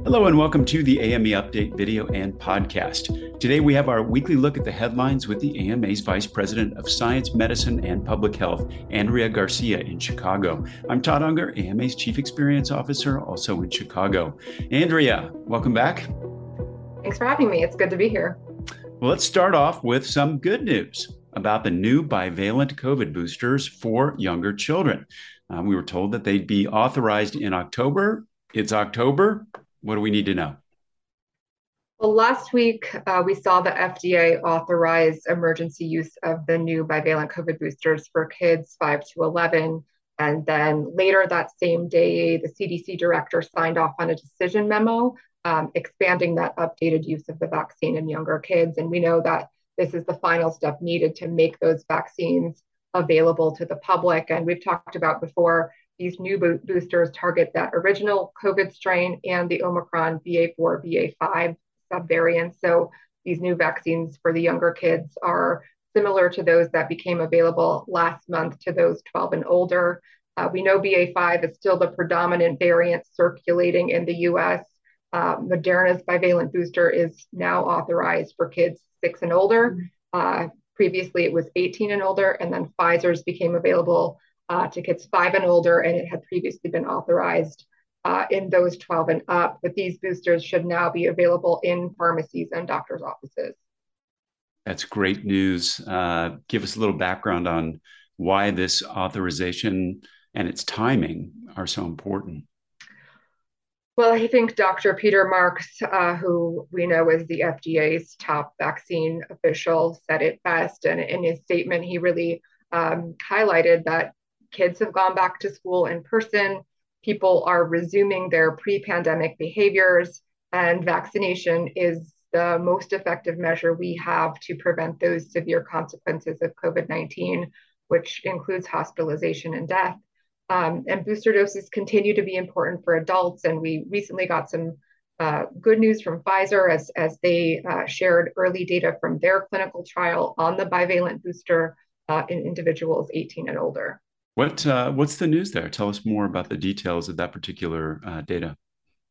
Hello and welcome to the AMA Update video and podcast. Today we have our weekly look at the headlines with the AMA's Vice President of Science, Medicine, and Public Health, Andrea Garcia in Chicago. I'm Todd Unger, AMA's Chief Experience Officer, also in Chicago. Andrea, welcome back. Thanks for having me. It's good to be here. Well, let's start off with some good news about the new bivalent COVID boosters for younger children. Uh, we were told that they'd be authorized in October. It's October. What do we need to know? Well, last week uh, we saw the FDA authorize emergency use of the new bivalent COVID boosters for kids 5 to 11. And then later that same day, the CDC director signed off on a decision memo um, expanding that updated use of the vaccine in younger kids. And we know that this is the final step needed to make those vaccines available to the public. And we've talked about before these new bo- boosters target that original COVID strain and the Omicron BA4, BA5 subvariants. So these new vaccines for the younger kids are similar to those that became available last month to those 12 and older. Uh, we know BA5 is still the predominant variant circulating in the US. Uh, Moderna's bivalent booster is now authorized for kids six and older. Uh, previously, it was 18 and older, and then Pfizer's became available uh, to kids five and older, and it had previously been authorized uh, in those 12 and up. But these boosters should now be available in pharmacies and doctors' offices. That's great news. Uh, give us a little background on why this authorization and its timing are so important. Well, I think Dr. Peter Marks, uh, who we know is the FDA's top vaccine official, said it best. And in his statement, he really um, highlighted that kids have gone back to school in person, people are resuming their pre pandemic behaviors, and vaccination is the most effective measure we have to prevent those severe consequences of COVID 19, which includes hospitalization and death. Um, and booster doses continue to be important for adults. And we recently got some uh, good news from Pfizer as, as they uh, shared early data from their clinical trial on the bivalent booster uh, in individuals 18 and older. What uh, what's the news there? Tell us more about the details of that particular uh, data.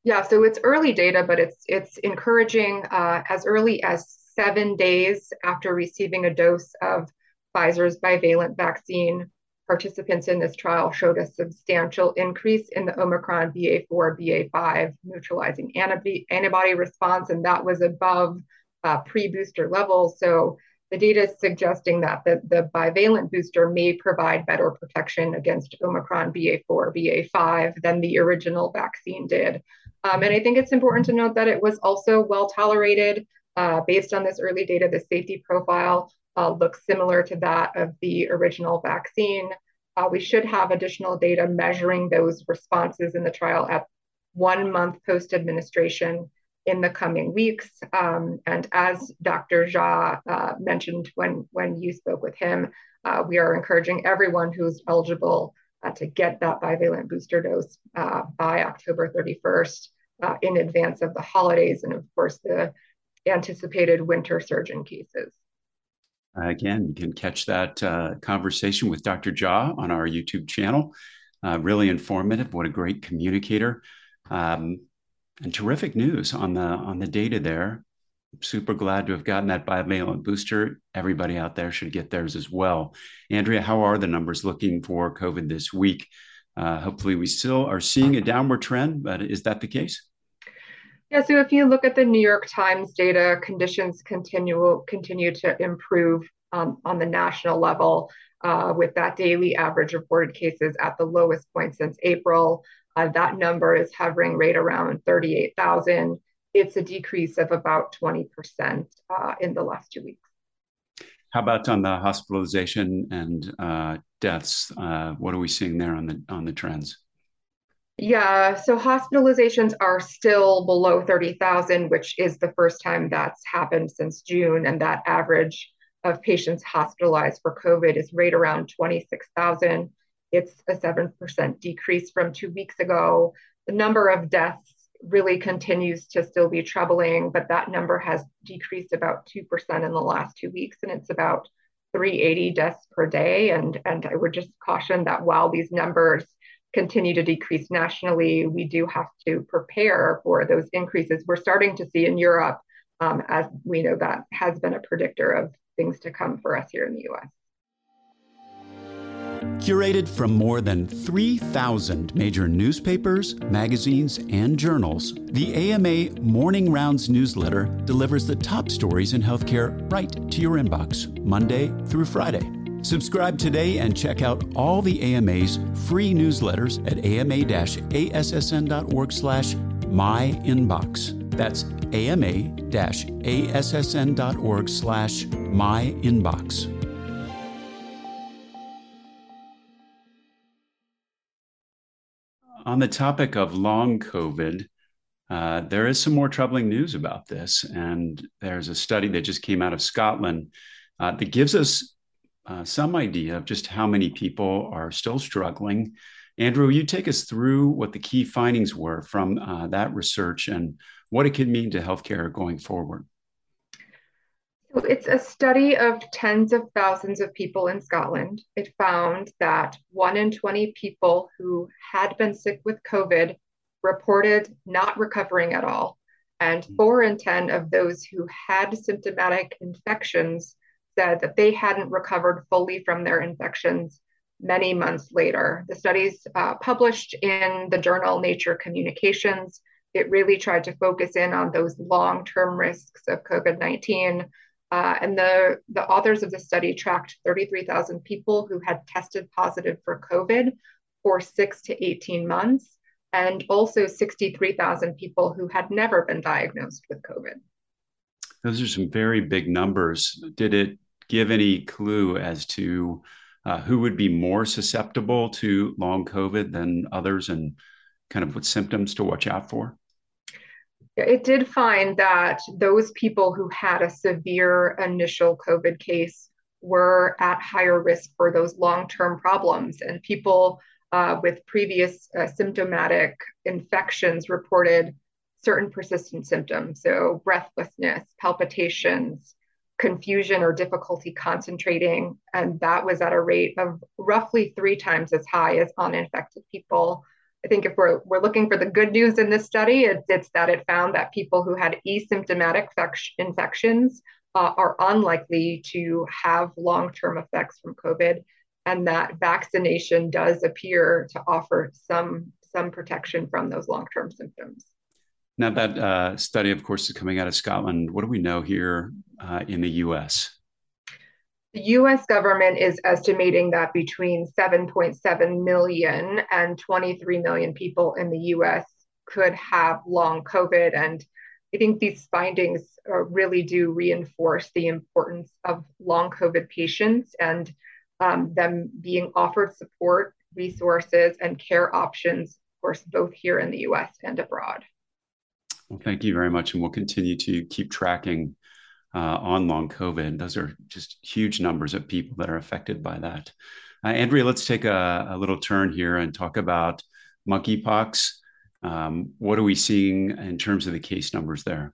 Yeah, so it's early data, but it's it's encouraging. Uh, as early as seven days after receiving a dose of Pfizer's bivalent vaccine, participants in this trial showed a substantial increase in the Omicron BA4 BA5 neutralizing antibody, response, and that was above uh, pre-booster levels. So the data is suggesting that the, the bivalent booster may provide better protection against Omicron BA4, BA5 than the original vaccine did. Um, and I think it's important to note that it was also well tolerated. Uh, based on this early data, the safety profile uh, looks similar to that of the original vaccine. Uh, we should have additional data measuring those responses in the trial at one month post administration in the coming weeks. Um, and as Dr. Jha uh, mentioned when, when you spoke with him, uh, we are encouraging everyone who's eligible uh, to get that bivalent booster dose uh, by October 31st uh, in advance of the holidays and, of course, the anticipated winter surge in cases. Again, you can catch that uh, conversation with Dr. Jha on our YouTube channel. really informative. What a great communicator. Um, and terrific news on the on the data there. Super glad to have gotten that bivalent booster. Everybody out there should get theirs as well. Andrea, how are the numbers looking for COVID this week? Uh, hopefully, we still are seeing a downward trend, but is that the case? Yeah, so if you look at the New York Times data, conditions continue continue to improve um, on the national level, uh, with that daily average reported cases at the lowest point since April. Uh, that number is hovering right around 38,000. It's a decrease of about 20% uh, in the last two weeks. How about on the hospitalization and uh, deaths? Uh, what are we seeing there on the on the trends? Yeah, so hospitalizations are still below 30,000, which is the first time that's happened since June, and that average of patients hospitalized for COVID is right around 26,000. It's a 7% decrease from two weeks ago. The number of deaths really continues to still be troubling, but that number has decreased about 2% in the last two weeks, and it's about 380 deaths per day. And, and I would just caution that while these numbers continue to decrease nationally, we do have to prepare for those increases we're starting to see in Europe, um, as we know that has been a predictor of things to come for us here in the US. Curated from more than 3,000 major newspapers, magazines, and journals, the AMA Morning Rounds newsletter delivers the top stories in healthcare right to your inbox, Monday through Friday. Subscribe today and check out all the AMA's free newsletters at ama-assn.org slash myinbox. That's ama-assn.org slash myinbox. On the topic of long COVID, uh, there is some more troubling news about this. And there's a study that just came out of Scotland uh, that gives us uh, some idea of just how many people are still struggling. Andrea, you take us through what the key findings were from uh, that research and what it could mean to healthcare going forward. So it's a study of tens of thousands of people in Scotland. It found that one in 20 people who had been sick with COVID reported not recovering at all. And hmm. four in 10 of those who had symptomatic infections said that they hadn't recovered fully from their infections many months later. The studies uh, published in the journal Nature Communications, it really tried to focus in on those long term risks of COVID 19 uh, and the, the authors of the study tracked 33,000 people who had tested positive for COVID for six to 18 months, and also 63,000 people who had never been diagnosed with COVID. Those are some very big numbers. Did it give any clue as to uh, who would be more susceptible to long COVID than others and kind of what symptoms to watch out for? it did find that those people who had a severe initial COVID case were at higher risk for those long term problems. And people uh, with previous uh, symptomatic infections reported certain persistent symptoms. So, breathlessness, palpitations, confusion, or difficulty concentrating. And that was at a rate of roughly three times as high as uninfected people. I think if we're, we're looking for the good news in this study, it's, it's that it found that people who had asymptomatic infections uh, are unlikely to have long term effects from COVID, and that vaccination does appear to offer some, some protection from those long term symptoms. Now, that uh, study, of course, is coming out of Scotland. What do we know here uh, in the US? The US government is estimating that between 7.7 million and 23 million people in the US could have long COVID. And I think these findings uh, really do reinforce the importance of long COVID patients and um, them being offered support, resources, and care options, of course, both here in the US and abroad. Well, thank you very much. And we'll continue to keep tracking uh, on long COVID. Those are just huge numbers of people that are affected by that. Uh, Andrea, let's take a, a, little turn here and talk about monkeypox. Um, what are we seeing in terms of the case numbers there?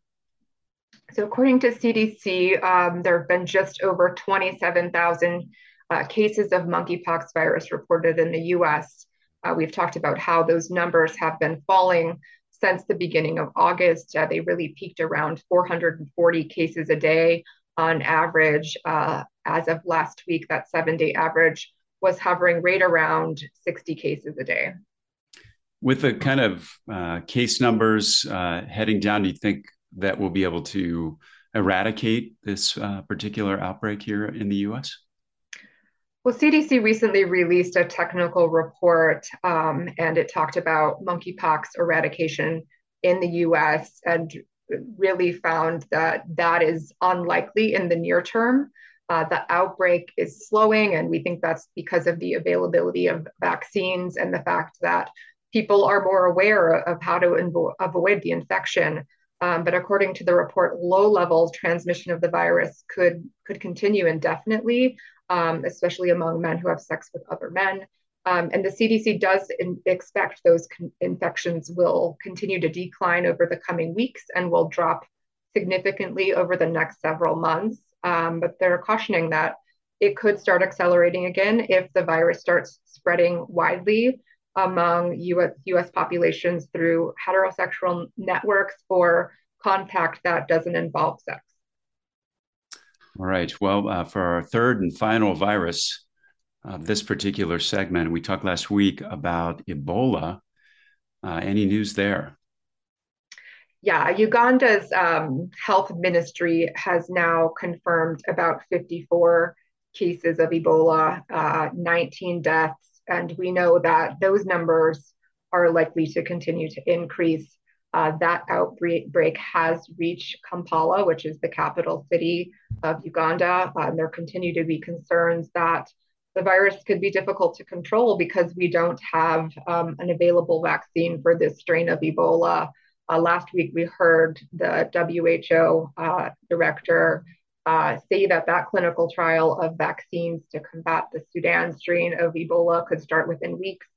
So, according to CDC, um, there have been just over 27,000 uh, cases of monkeypox virus reported in the US. Uh, we've talked about how those numbers have been falling since the beginning of August. Uh, they really peaked around 440 cases a day on average. Uh, as of last week, that seven day average was hovering right around 60 cases a day. With the kind of uh, case numbers uh, heading down, do you think that we'll be able to eradicate this uh, particular outbreak here in the US? Well, CDC recently released a technical report um, and it talked about monkeypox eradication in the US and really found that that is unlikely in the near term. Uh, the outbreak is slowing, and we think that's because of the availability of vaccines and the fact that people are more aware of how to invo- avoid the infection. Um, but according to the report, low level transmission of the virus could could continue indefinitely, um, especially among men who have sex with other men. Um, and the CDC does in- expect those con- infections will continue to decline over the coming weeks and will drop significantly over the next several months. Um, but they're cautioning that it could start accelerating again if the virus starts spreading widely. among US, US populations through heterosexual networks or contact that doesn't involve sex. All right. Well, uh, for our third and final virus of this particular segment, we talked last week about Ebola. Uh, any news there? Yeah, Uganda's um, health ministry has now confirmed about 54 cases of Ebola, uh, 19 deaths, and we know that those numbers are likely to continue to increase. Uh, that outbreak has reached Kampala, which is the capital city of Uganda. And there continue to be concerns that the virus could be difficult to control because we don't have um, an available vaccine for this strain of Ebola. Uh, last week, we heard the WHO uh, director uh, say that that clinical trial of vaccines to combat the Sudan strain of Ebola could start within weeks.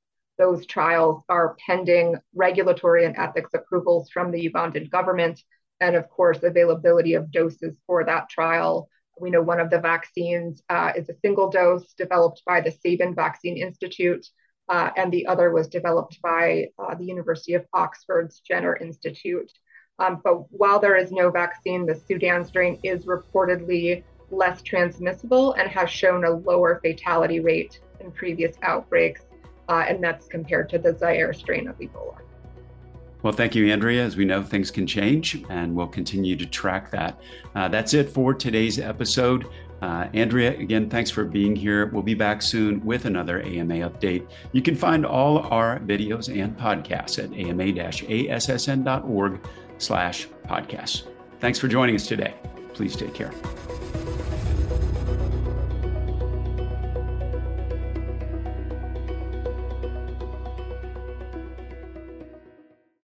Those trials are pending regulatory and ethics approvals from the Ugandan government, and of course, availability of doses for that trial. We know one of the vaccines uh, is a single dose developed by the Sabin Vaccine Institute, uh, and the other was developed by uh, the University of Oxford's Jenner Institute. Um, but while there is no vaccine, the Sudan strain is reportedly less transmissible and has shown a lower fatality rate in previous outbreaks uh, and that's compared to the Zaire strain of Ebola. Well, thank you, Andrea. As we know, things can change, and we'll continue to track that. Uh, that's it for today's episode. Uh, Andrea, again, thanks for being here. We'll be back soon with another AMA update. You can find all our videos and podcasts at ama-assn.org slash podcasts. Thanks for joining us today. Please take care.